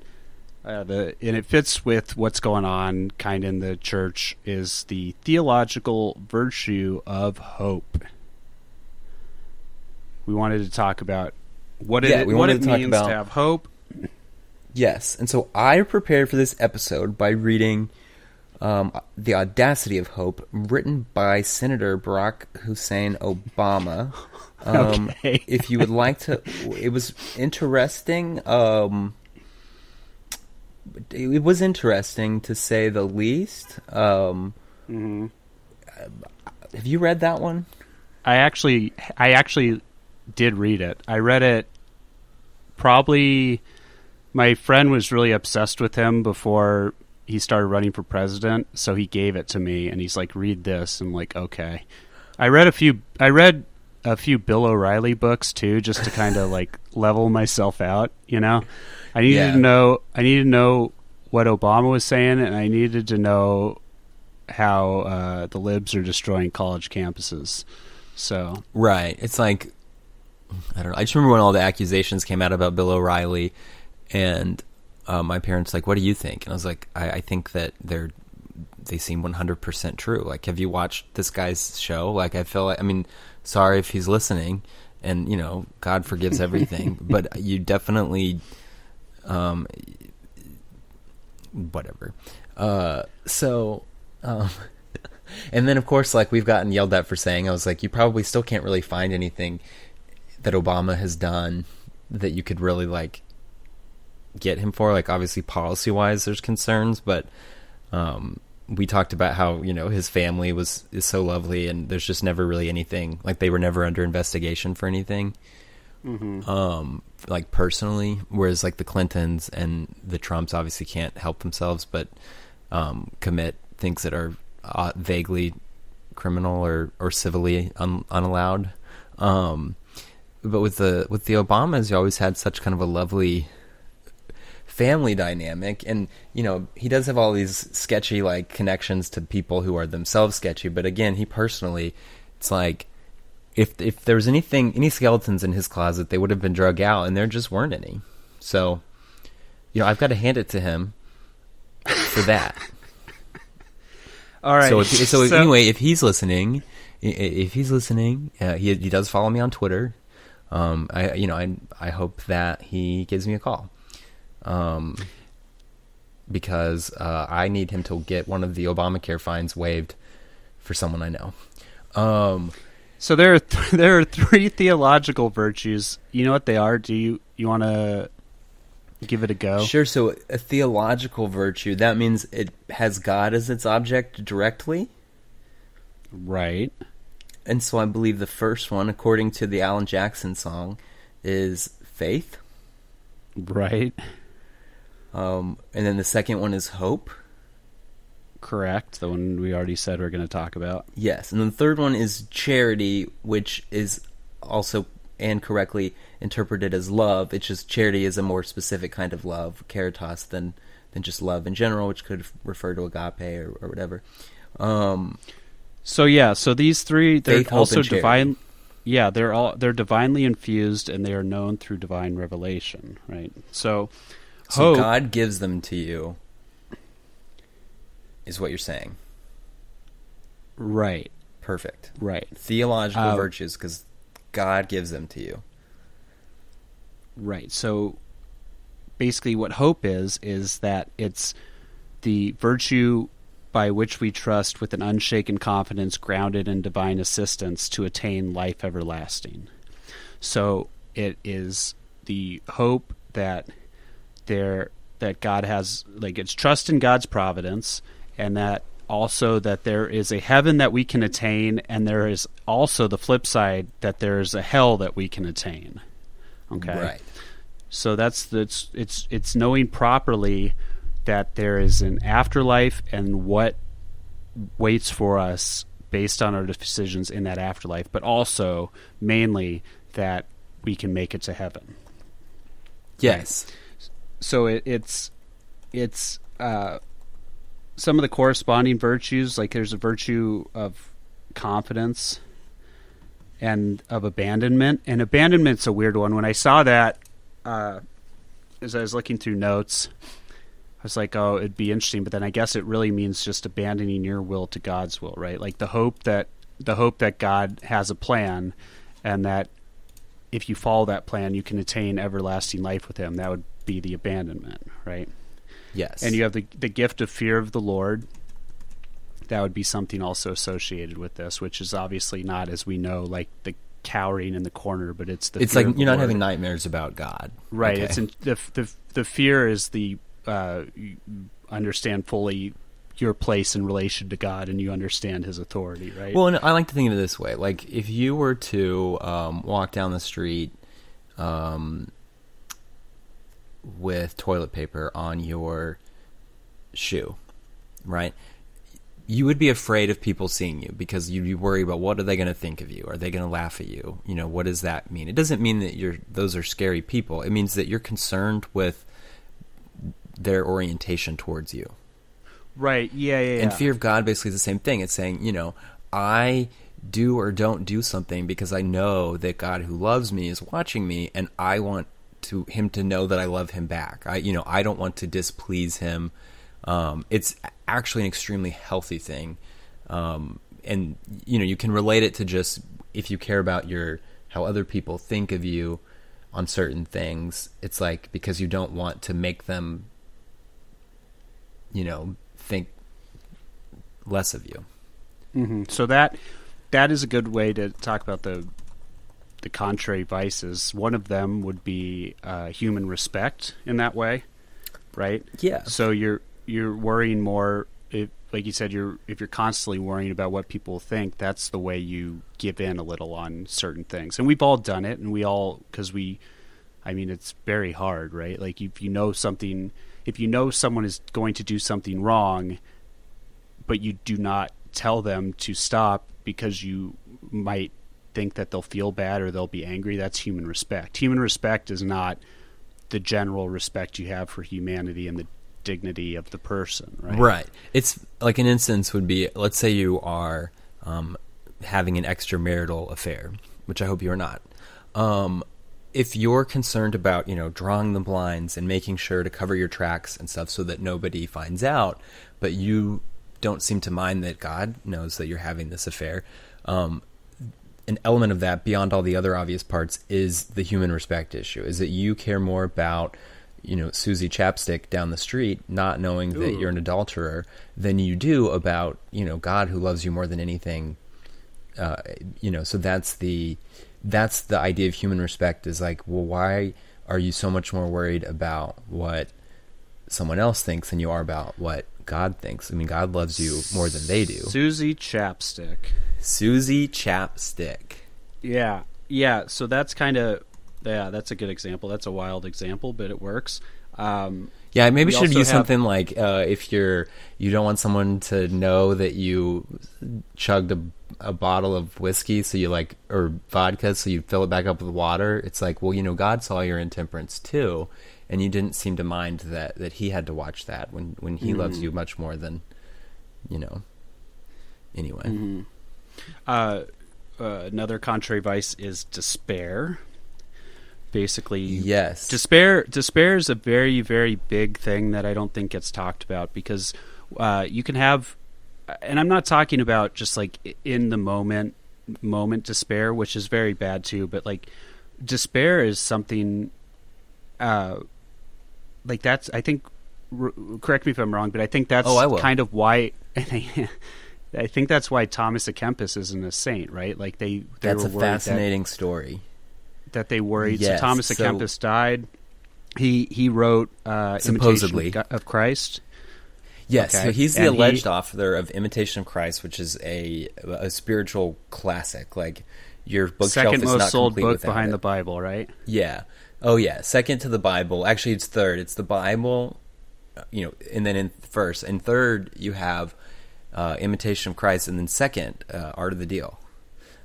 uh, the and it fits with what's going on kind of in the church is the theological virtue of hope. We wanted to talk about what Yeah, it we what wanted it to talk means about- to have hope. Yes, and so I prepared for this episode by reading um, "The Audacity of Hope," written by Senator Barack Hussein Obama. (laughs) Um, Okay. if you would like to, it was interesting. Um, it was interesting to say the least. Um, hmm have you read that one? I actually I actually did read it. I read it probably my friend was really obsessed with him before he started running for president, so he gave it to me and he's like read this. I'm like, "Okay." I read a few I read a few Bill O'Reilly books too just to kind of (laughs) like level myself out, you know. I needed Yeah. to know I needed to know what Obama was saying and I needed to know how uh, the libs are destroying college campuses. So, Right. It's like I don't know. I just remember when all the accusations came out about Bill O'Reilly, and uh, my parents like, "What do you think?" And I was like, "I, I think that they're they seem one hundred percent true. Like, have you watched this guy's show? Like, I feel like I mean, sorry if he's listening, and you know, God forgives everything, (laughs) but you definitely, um, whatever. Uh, so, um, (laughs) and then of course, like we've gotten yelled at for saying, I was like, you probably still can't really find anything that Obama has done that you could really like get him for. Like, obviously, policy wise, there's concerns, but um, we talked about how you know his family was is so lovely, and there's just never really anything like they were never under investigation for anything. Um like personally whereas like the clintons and the trumps obviously can't help themselves but um commit things that are uh, vaguely criminal or or civilly un- unallowed. Um but with the with the obamas you always had such kind of a lovely family dynamic. And you know he does have all these sketchy like connections to people who are themselves sketchy. But again he personally it's like if if there was anything any skeletons in his closet they would have been drug out and there just weren't any. So you know i've got to hand it to him for that. (laughs) All right. so if, so, anyway if he's listening if he's listening uh, he he does follow me on twitter um i you know i i hope that he gives me a call um because uh i need him to get one of the obamacare fines waived for someone i know um So there are th- (laughs) there are three theological virtues. You know what they are? Do you you want to give it a go? Sure. So a theological virtue that means it has God as its object directly, Right. And so I believe the first one, according to the Alan Jackson song, is faith. Right. Um, and then the second one is hope. Correct. The one we already said we're going to talk about. Yes, and then the third one is charity, which is also and correctly interpreted as love. It's just charity is a more specific kind of love, caritas, than than just love in general, which could refer to agape or, or whatever. Um, So yeah, so these three they're Faith, also divine Yeah, they're all they're divinely infused and they are known through divine revelation, right? So so hope God gives them to you, is what you're saying. right, Perfect. right. Theological Uh, virtues, because God gives them to you. Right. So basically, what hope is, is that it's the virtue by which we trust with an unshaken confidence grounded in divine assistance to attain life everlasting. So it is the hope that there that God has like it's trust in God's providence and that also that there is a heaven that we can attain and there is also the flip side that there is a hell that we can attain. Okay. Right. So that's that's it's it's knowing properly that there is an afterlife and what waits for us based on our decisions in that afterlife, but also mainly that we can make it to heaven. Yes. So it, it's it's uh, some of the corresponding virtues. Like there's a virtue of confidence and of abandonment. And abandonment's a weird one. When I saw that, uh, as I was looking through notes, was like, oh, it'd be interesting. But then I guess it really means just abandoning your will to God's will, right? Like the hope that the hope that God has a plan, and that if you follow that plan, you can attain everlasting life with Him. That would be the abandonment, right? Yes. And you have the the gift of fear of the Lord. That would be something also associated with this, which is obviously not, as we know, like the cowering in the corner, but it's the. it's fear like of the you're not Lord. having nightmares about God. right. Okay. It's in, the the the fear is the uh, understand fully your place in relation to God and you understand His authority, right? Well, and I like to think of it this way: like if you were to um, walk down the street um, with toilet paper on your shoe, right? You would be afraid of people seeing you because you'd be worried about what are they going to think of you? Are they going to laugh at you? You know, what does that mean? It doesn't mean that you're those are scary people. It means that you're concerned with their orientation towards you. Right. Yeah. Yeah. yeah. And fear of God basically is the same thing. It's saying, you know, I do or don't do something because I know that God who loves me is watching me and I want to him to know that I love him back. I you know, I don't want to displease him. Um, it's actually an extremely healthy thing. Um, and you know, you can relate it to just if you care about your how other people think of you on certain things, it's like because you don't want to make them you know, think less of you. Mm-hmm. So that that is a good way to talk about the the contrary vices. One of them would be uh, human respect in that way, right? Yeah. So you're you're worrying more. If, like you said, you're if you're constantly worrying about what people think, that's the way you give in a little on certain things. And we've all done it, and we all because we, I mean, it's very hard, right? Like if you know something, if you know someone is going to do something wrong, but you do not tell them to stop because you might think that they'll feel bad or they'll be angry, that's human respect. Human respect is not the general respect you have for humanity and the dignity of the person, right? Right. It's like an instance would be let's say you are um, having an extramarital affair, which I hope you are not. Um, if you're concerned about, you know, drawing the blinds and making sure to cover your tracks and stuff so that nobody finds out, but you don't seem to mind that God knows that you're having this affair, um, an element of that beyond all the other obvious parts is the human respect issue is that you care more about you know Susie Chapstick down the street not knowing Ooh. that you're an adulterer than you do about you know God who loves you more than anything uh, you know so that's the that's the idea of human respect is like well why are you so much more worried about what someone else thinks than you are about what God thinks I mean God loves you more than they do Susie Chapstick Susie Chapstick. Yeah, yeah. So that's kind of yeah. That's a good example. That's a wild example, but it works. Um, yeah, maybe we should use have... something like uh, if you're you don't want someone to know that you chugged a, a bottle of whiskey, so you like or vodka, so you fill it back up with water. It's like, well, you know, God saw your intemperance too, and you didn't seem to mind that that He had to watch that when when He mm-hmm. loves you much more than you know. Anyway. Mm-hmm. Uh, uh, another contrary vice is despair. Basically, yes, despair. Despair is a very, very big thing that I don't think gets talked about because uh, you can have, and I'm not talking about just like in the moment, moment despair, which is very bad too. But like, despair is something, uh, like that's. I think. R- correct me if I'm wrong, but I think that's oh, kind of why. (laughs) I think that's why Thomas à Kempis isn't a saint, right? Like they, they that's a fascinating that, story. That they worried. Yes, so Thomas so Kempis died. He he wrote uh, supposedly Imitation of Christ. Yes, okay. so he's the and alleged he, author of Imitation of Christ, which is a a spiritual classic. Like your bookshelf second most sold book behind it. the Bible, right? Yeah. Oh yeah, second to the Bible. Actually, it's third. It's the Bible, you know, and then in first and third you have uh, Imitation of Christ, and then second, uh, Art of the Deal.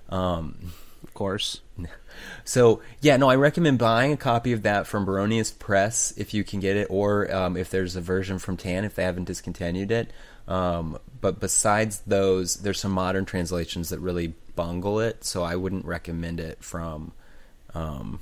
Um, course. So yeah, no, I recommend buying a copy of that from Baronius Press if you can get it, or um, if there's a version from Tan if they haven't discontinued it. Um, but besides those, there's some modern translations that really bungle it, so I wouldn't recommend it from um,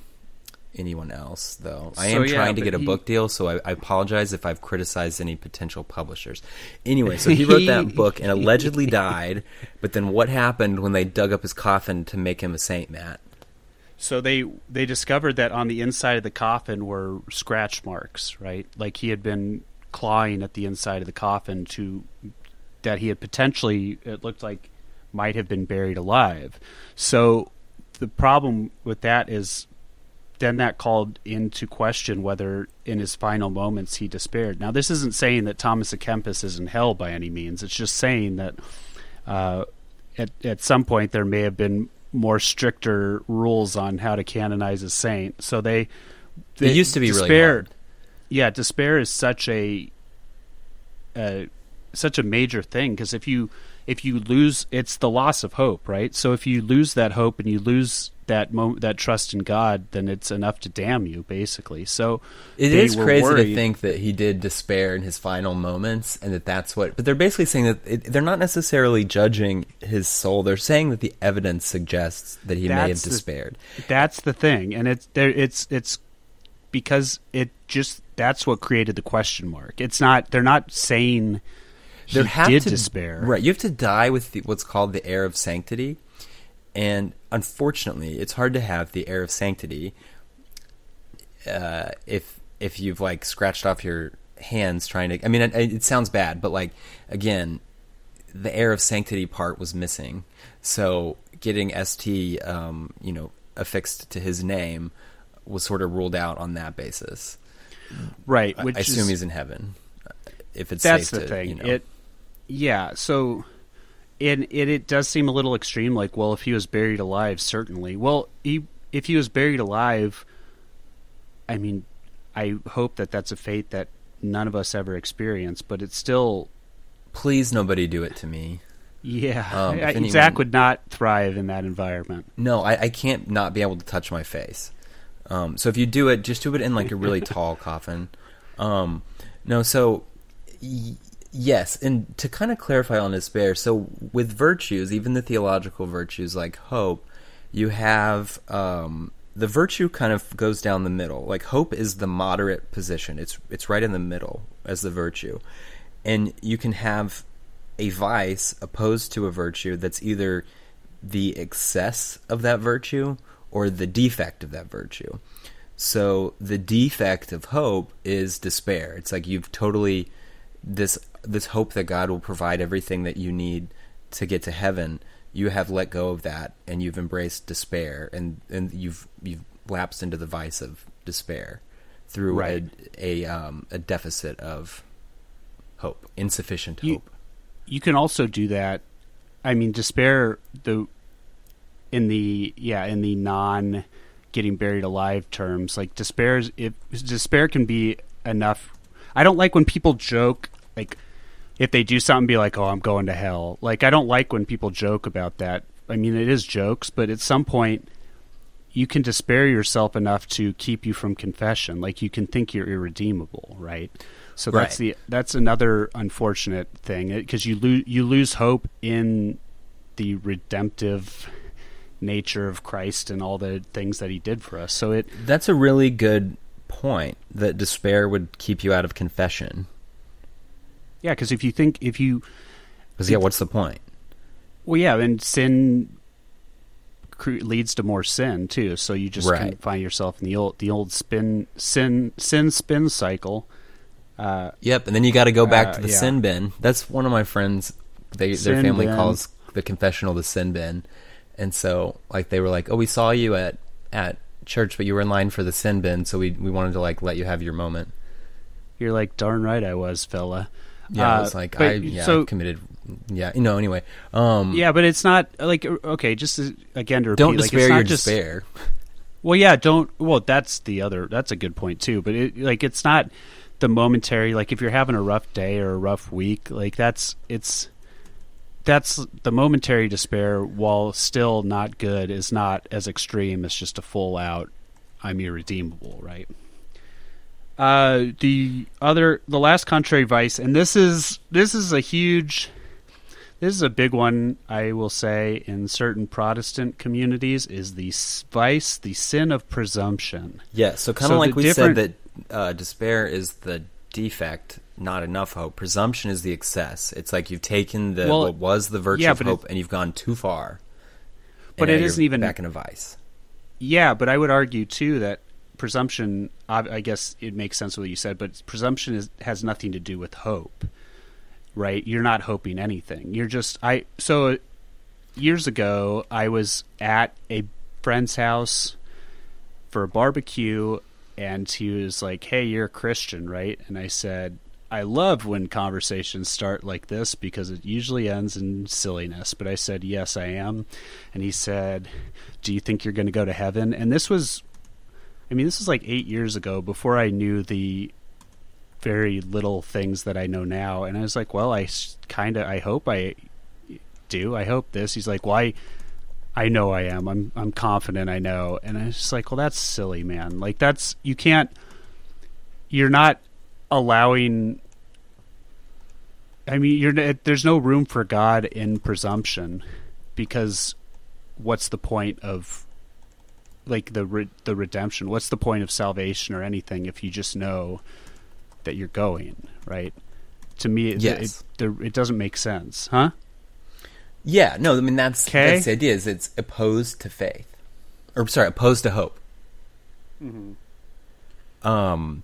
anyone else, though. I am yeah, trying to get a he, book deal, so I, I, apologize if I've criticized any potential publishers. Anyway, so he (laughs) wrote that book and allegedly died, but then what happened when they dug up his coffin to make him a saint, Matt? So they they discovered that on the inside of the coffin were scratch marks, right? Like he had been clawing at the inside of the coffin to that he had potentially it looked like might have been buried alive. So the problem with that is then that called into question whether in his final moments he despaired. Now, this isn't saying that Thomas à Kempis is in hell by any means. It's just saying that uh, at at some point there may have been more stricter rules on how to canonize a saint. So they, they it used to be despair, really hard. Yeah, despair is such a uh, such a major thing because if you if you lose, it's the loss of hope, right? So if you lose that hope and you lose that mo- that trust in God, then it's enough to damn you, basically. So It is crazy worried- to think that he did despair in his final moments, and that that's what. But they're basically saying that it, they're not necessarily judging his soul. They're saying that the evidence suggests that he may have That's the- despaired. That's the thing, and it's there. It's it's because it just that's what created the question mark. It's not. They're not saying he There have did to, despair. Right, you have to die with the, what's called the air of sanctity, and unfortunately, it's hard to have the air of sanctity uh, if if you've like scratched off your hands trying to. I mean, it, it sounds bad, but like again, the air of sanctity part was missing. So getting St. Um, you know, affixed to his name was sort of ruled out on that basis. Right. I- Which I assume is, he's in heaven. If it's that's safe the to, thing. you know. It. Yeah. So. And it, it does seem a little extreme. Like, well, if he was buried alive, certainly. Well, he if he was buried alive, I mean, I hope that that's a fate that none of us ever experience. But it's still Please, nobody do it to me. Yeah, Um, I- anyone- Zach would not thrive in that environment. No, I, I can't not be able to touch my face. Um, so if you do it, just do it in like a really (laughs) tall coffin. Um, no, so y- yes, and to kind of clarify on despair, so with virtues, even the theological virtues like hope, you have um, the virtue kind of goes down the middle. Like hope is the moderate position; it's it's right in the middle as the virtue, and you can have a vice opposed to a virtue that's either the excess of that virtue or the defect of that virtue. So the defect of hope is despair. It's like you've totally this this hope that God will provide everything that you need to get to heaven. You have let go of that and you've embraced despair and and you've you've lapsed into the vice of despair through Right. a a, um, a deficit of hope, insufficient You- hope. You can also do that. I mean, despair the in the yeah in the non getting buried alive terms. Like despair is if despair can be enough. I don't like when people joke like if they do something, be like, "Oh, I'm going to hell." Like I don't like when people joke about that. I mean, it is jokes, but at some point. You can despair yourself enough to keep you from confession. Like you can think you're irredeemable, right? So that's the that's another unfortunate thing because you lose you lose hope in the redemptive nature of Christ and all the things that He did for us. So it That's a really good point that despair would keep you out of confession. Yeah because if you think if you Because yeah, what's the point? well yeah and sin leads to more sin too. So you just can Right. find yourself in the old the old spin sin sin spin cycle. Uh, Yep, and then you got to go back Uh, to the yeah. sin bin. That's one of my friends. They their family bin. calls the confessional the sin bin, and so like they were like, "Oh, we saw you at at church, but you were in line for the sin bin, so we we wanted to like let you have your moment." you're like darn right I was fella. Yeah, Uh, I was like, but- I yeah, so committed. Yeah, you know. Anyway, um, yeah, but it's not like okay. Just to, again to repeat, don't like, despair it's not your just, despair. Well, yeah, don't. Well, that's the other. That's a good point too. But it, like, it's not the momentary. Like, if you're having a rough day or a rough week, like that's it's that's the momentary despair. While still not good, is not as extreme as just a full out. I'm irredeemable, right? Uh, the other, the last contrary vice, and this is this is a huge, this is a big one. I will say in certain Protestant communities is the vice, the sin of presumption. Yeah, so kind of the like we different- said that uh, despair is the defect, not enough hope. Presumption is the excess. It's like you've taken the Well, what was the virtue yeah, of hope it- and you've gone too far. But it isn't even- back in a vice. Yeah, but I would argue too that presumption. I, I guess it makes sense what you said, but presumption is, has nothing to do with hope, right? You're not hoping anything. You're just I. So years ago, I was at a friend's house for a barbecue, and he was like, "Hey, you're a Christian, right?" And I said, "I love when conversations start like this because it usually ends in silliness." But I said, "Yes, I am," and he said, "Do you think you're going to go to heaven?" And this was, I mean, this was like eight years ago, before I knew the very little things that I know now. And I was like, "Well, I kind of, I hope I do. I hope this." He's like, "Why?" I know I am. I'm I'm confident I know. And I was just like, well, that's silly, man. Like that's you can't. You're not allowing. I mean, you're there's no room for God in presumption, because what's the point of like the re, the redemption? What's the point of salvation or anything if you just know that you're going right? To me, it, yes. it, it, it doesn't make sense, huh? Yeah, no, I mean that's that's the idea. Is it's opposed to faith, or sorry, opposed to hope. Um,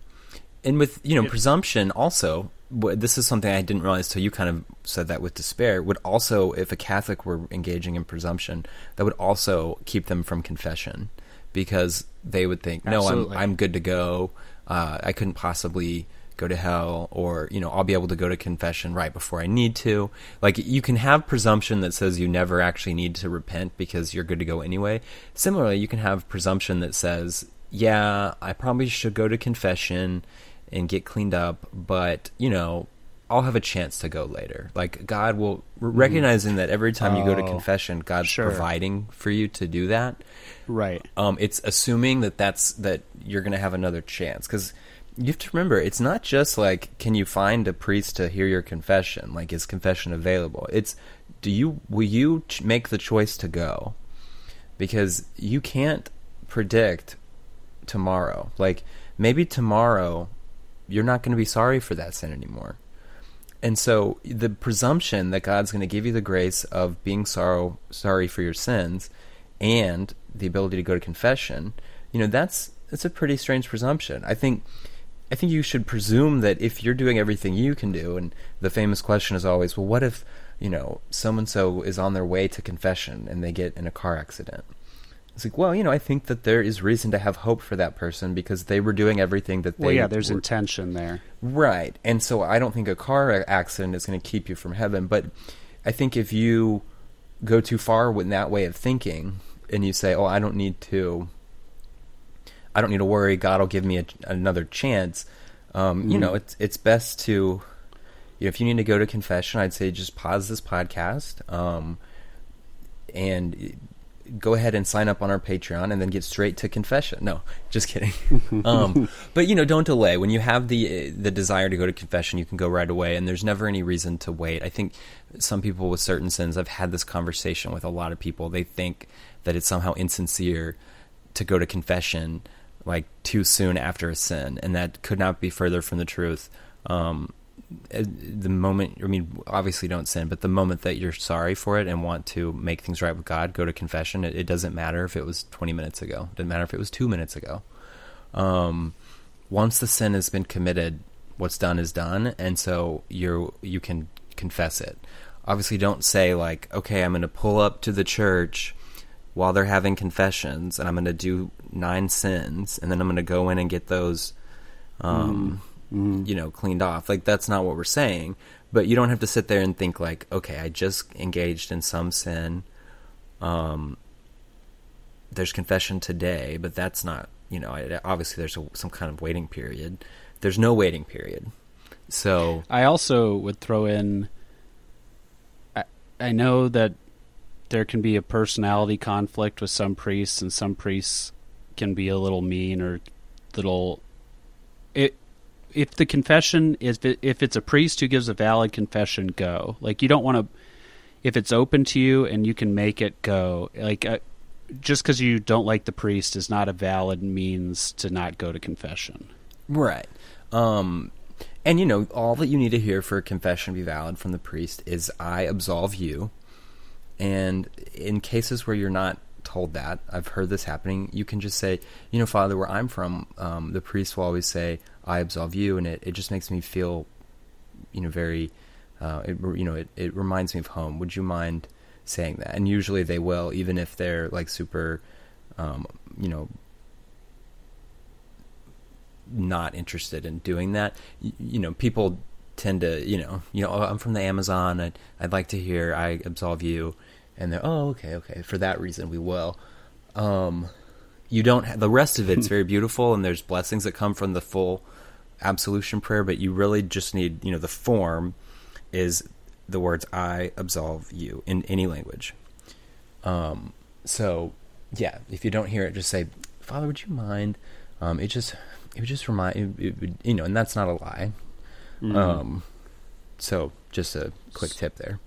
and with you know presumption also. This is something I didn't realize till you kind of said that with despair. Would also, if a Catholic were engaging in presumption, that would also keep them from confession because they would think, "No, I'm I'm good to go. Uh, I couldn't possibly go to hell, or you know, I'll be able to go to confession right before I need to." Like you can have presumption that says you never actually need to repent because you're good to go anyway. Similarly, you can have presumption that says, "Yeah, I probably should go to confession and get cleaned up, but you know." I'll have a chance to go later. Like God will recognizing that every time you go to Oh, confession, God's sure. providing for you to do that. Right. um, it's assuming that that's that you're going to have another chance. Because you have to remember it's not just like can you find a priest to hear your confession? Like is confession available? It's do you will you ch- make the choice to go? Because you can't predict tomorrow. Like maybe tomorrow you're not going to be sorry for that sin anymore and so the presumption that God's going to give you the grace of being sorrow sorry for your sins and the ability to go to confession, you know, that's that's a pretty strange presumption. I think I think you should presume that if you're doing everything you can do and the famous question is always, well what if, you know, so and so is on their way to confession and they get in a car accident? It's like, well, you know, I think that there is reason to have hope for that person because they were doing everything that they Well, yeah, there's were intention there. Right. And so I don't think a car accident is going to keep you from heaven, but I think if you go too far with that way of thinking and you say, "Oh, I don't need to I don't need to worry, God will give me a, another chance." Um, you know, it's it's best to you know, if you need to go to confession, I'd say just pause this podcast um, and go ahead and sign up on our Patreon and then get straight to confession. No, just kidding. (laughs) um, but you know, don't delay. When you have the the desire to go to confession, you can go right away, and there's never any reason to wait. I think some people with certain sins, I've had this conversation with a lot of people. They think that it's somehow insincere to go to confession like too soon after a sin, and that could not be further from the truth. Um, the moment i mean obviously don't sin but the moment that you're sorry for it and want to make things right with god go to confession. It, it doesn't matter if it was 20 minutes ago. It doesn't matter if it was two minutes ago. Um, once the sin has been committed what's done is done. And so you you can confess it. Obviously don't say like okay i'm going to pull up to the church while they're having confessions and i'm going to do nine sins and then i'm going to go in and get those um, you know, cleaned off. Like that's not what we're saying. But you don't have to sit there and think like, okay, I just engaged in some sin. Um, there's confession today, but that's not, you know, I, obviously there's a, some kind of waiting period. There's no waiting period. So I also would throw in. I, I know that there can be a personality conflict with some priests, and some priests can be a little mean or little. It if the confession is if it's a priest who gives a valid confession, go. Like you don't want to. If it's open to you and you can make it go, like uh, just because you don't like the priest is not a valid means to not go to confession. Right. Um, and you know, all that you need to hear for a confession to be valid from the priest is I absolve you. And in cases where you're not told that, I've heard this happening, you can just say, you know, Father, where I'm from, um, the priest will always say, I absolve you, and it, it just makes me feel, you know, very, uh, it, you know, it, it reminds me of home. Would you mind saying that? And usually they will, even if they're like super, um, you know, not interested in doing that. You, you know, people tend to, you know, you know, oh, I'm from the Amazon. I'd, I'd like to hear I absolve you, and they're, oh, okay, okay. For that reason, we will. Um, you don't. Ha- the rest of it's (laughs) very beautiful, and there's blessings that come from the full absolution prayer. But you really just need, you know, the form is the words "I absolve you" in any language. Um, so yeah, if you don't hear it, just say, "Father, would you mind?" Um, it just it would just remind it, it would, you know, and that's not a lie. Mm-hmm. Um, so just a quick tip there.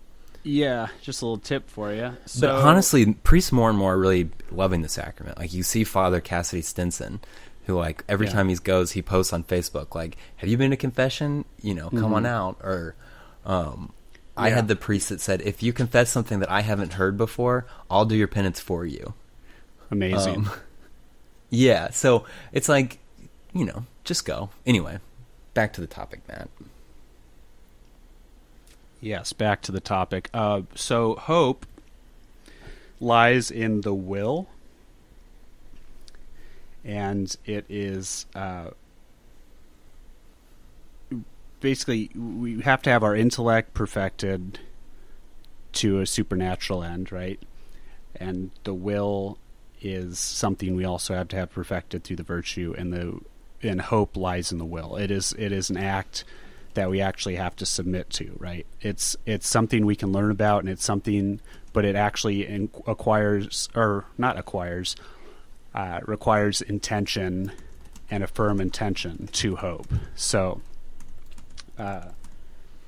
Yeah, just a little tip for you. So but honestly, priests more and more are really loving the sacrament. Like you see Father Cassidy Stinson, who like every Yeah. time he goes, he posts on Facebook like, "Have you been to confession? You know, come on out." Or, um, I had the priest that said, "If you confess something that I haven't heard before, I'll do your penance for you." amazing. Um, yeah, so it's like, you know, just go. Anyway, back to the topic, Matt. Yes, back to the topic. Uh, so hope lies in the will, and it is uh, basically we have to have our intellect perfected to a supernatural end, right? And the will is something we also have to have perfected through the virtue, and the and hope lies in the will. It is it is an act that we actually have to submit to, right? It's it's something we can learn about, and it's something, but it actually acquires or not acquires, uh, requires intention and a firm intention to hope. So, uh,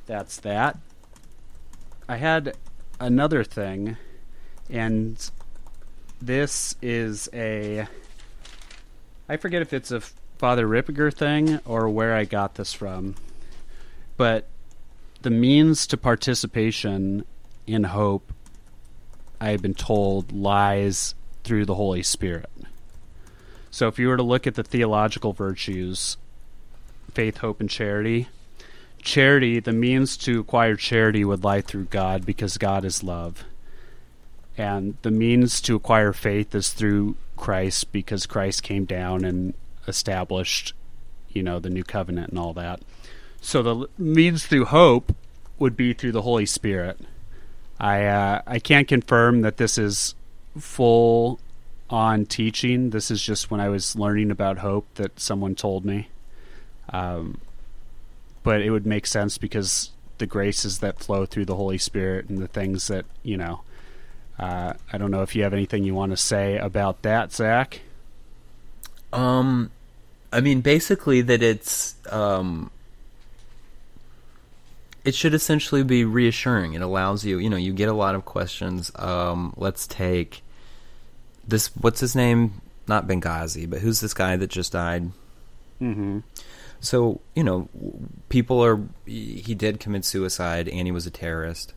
that's that. I had another thing, and this is a. I forget if it's a Father Ripperger thing or where I got this from but the means to participation in hope, I've been told, lies through the Holy Spirit. So if you were to look at the theological virtues, faith, hope, and charity, charity, the means to acquire charity would lie through God because God is love. And the means to acquire faith is through Christ because Christ came down and established, you know, the new covenant and all that. So the means through hope would be through the Holy Spirit. I uh, I can't confirm that this is full on teaching. This is just when I was learning about hope that someone told me. Um, but it would make sense because the graces that flow through the Holy Spirit and the things that you know. Uh, I don't know if you have anything you want to say about that, Zach. Um, I mean, basically that it's um, it should essentially be reassuring. It allows you, you know, you get a lot of questions. Um, let's take this. What's his name? Not Benghazi, but who's this guy that just died? Mm-hmm. So you know, people are. He did commit suicide, and he was a terrorist.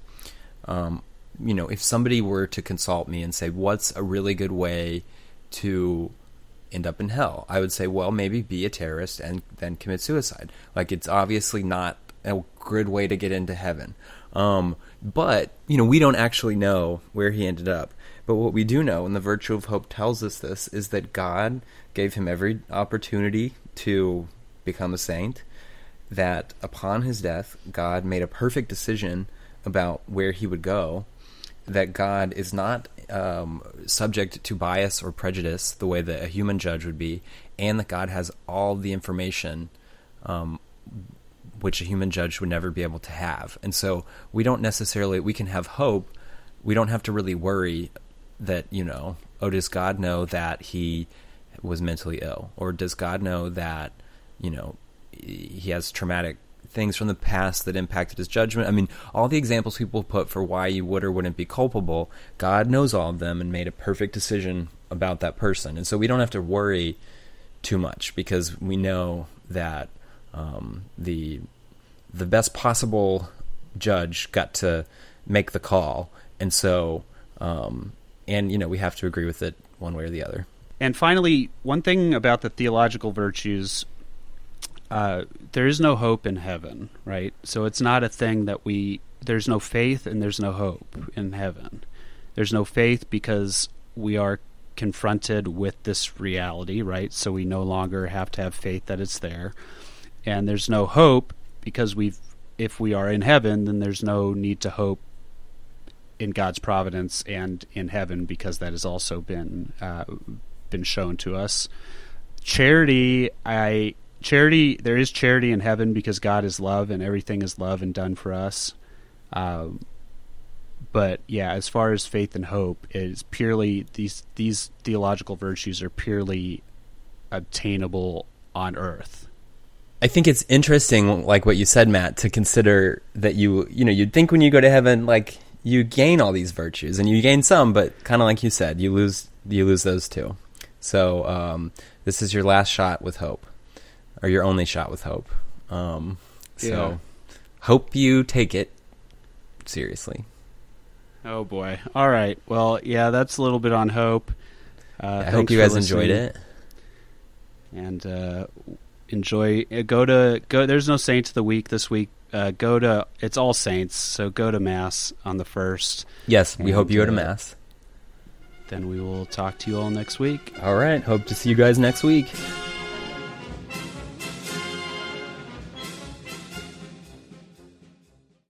Um, you know, if somebody were to consult me and say, "What's a really good way to end up in hell?" I would say, "Well, maybe be a terrorist and then commit suicide." Like it's obviously not a good way to get into heaven. Um, but you know, we don't actually know where he ended up. But what we do know, and the virtue of hope tells us this, is that God gave him every opportunity to become a saint. That upon his death, God made a perfect decision about where he would go. That God is not um, subject to bias or prejudice the way that a human judge would be, and that God has all the information um, which a human judge would never be able to have. And so we don't necessarily we can have hope. We don't have to really worry that, you know, oh does God know that he was mentally ill or does God know that, you know, he has traumatic things from the past that impacted his judgment. I mean, all the examples people put for why you would or wouldn't be culpable, God knows all of them and made a perfect decision about that person. And so we don't have to worry too much because we know that um, the the best possible judge got to make the call, and so um, and you know we have to agree with it one way or the other. And finally, one thing about the theological virtues, uh, there is no hope in heaven, right? So it's not a thing that we. There's no faith and there's no hope in heaven. There's no faith because we are confronted with this reality, right? So we no longer have to have faith that it's there. And there's no hope because we've if we are in heaven, then there's no need to hope in God's providence and in heaven because that has also been uh, been shown to us. Charity, I charity. There is charity in heaven because God is love and everything is love and done for us. Um, but yeah, as far as faith and hope, is purely these these theological virtues are purely obtainable on earth. I think it's interesting, like what you said, Matt, to consider that you, you know, you'd think when you go to heaven, like you gain all these virtues, and you gain some, but kind of like you said, you lose, you lose those too. So um, this is your last shot with hope, or your only shot with hope. Um, so Yeah. hope you take it seriously. Oh boy! All right. Well, yeah, that's a little bit on hope. Uh, I hope you guys enjoyed it. and uh, enjoy. uh, Go to go. There's no Saints of the Week this week. Uh, go to it's All Saints, so go to Mass on the first. Yes, we hope you go to uh, mass. Then we will talk to you all next week. All right. Hope to see you guys next week.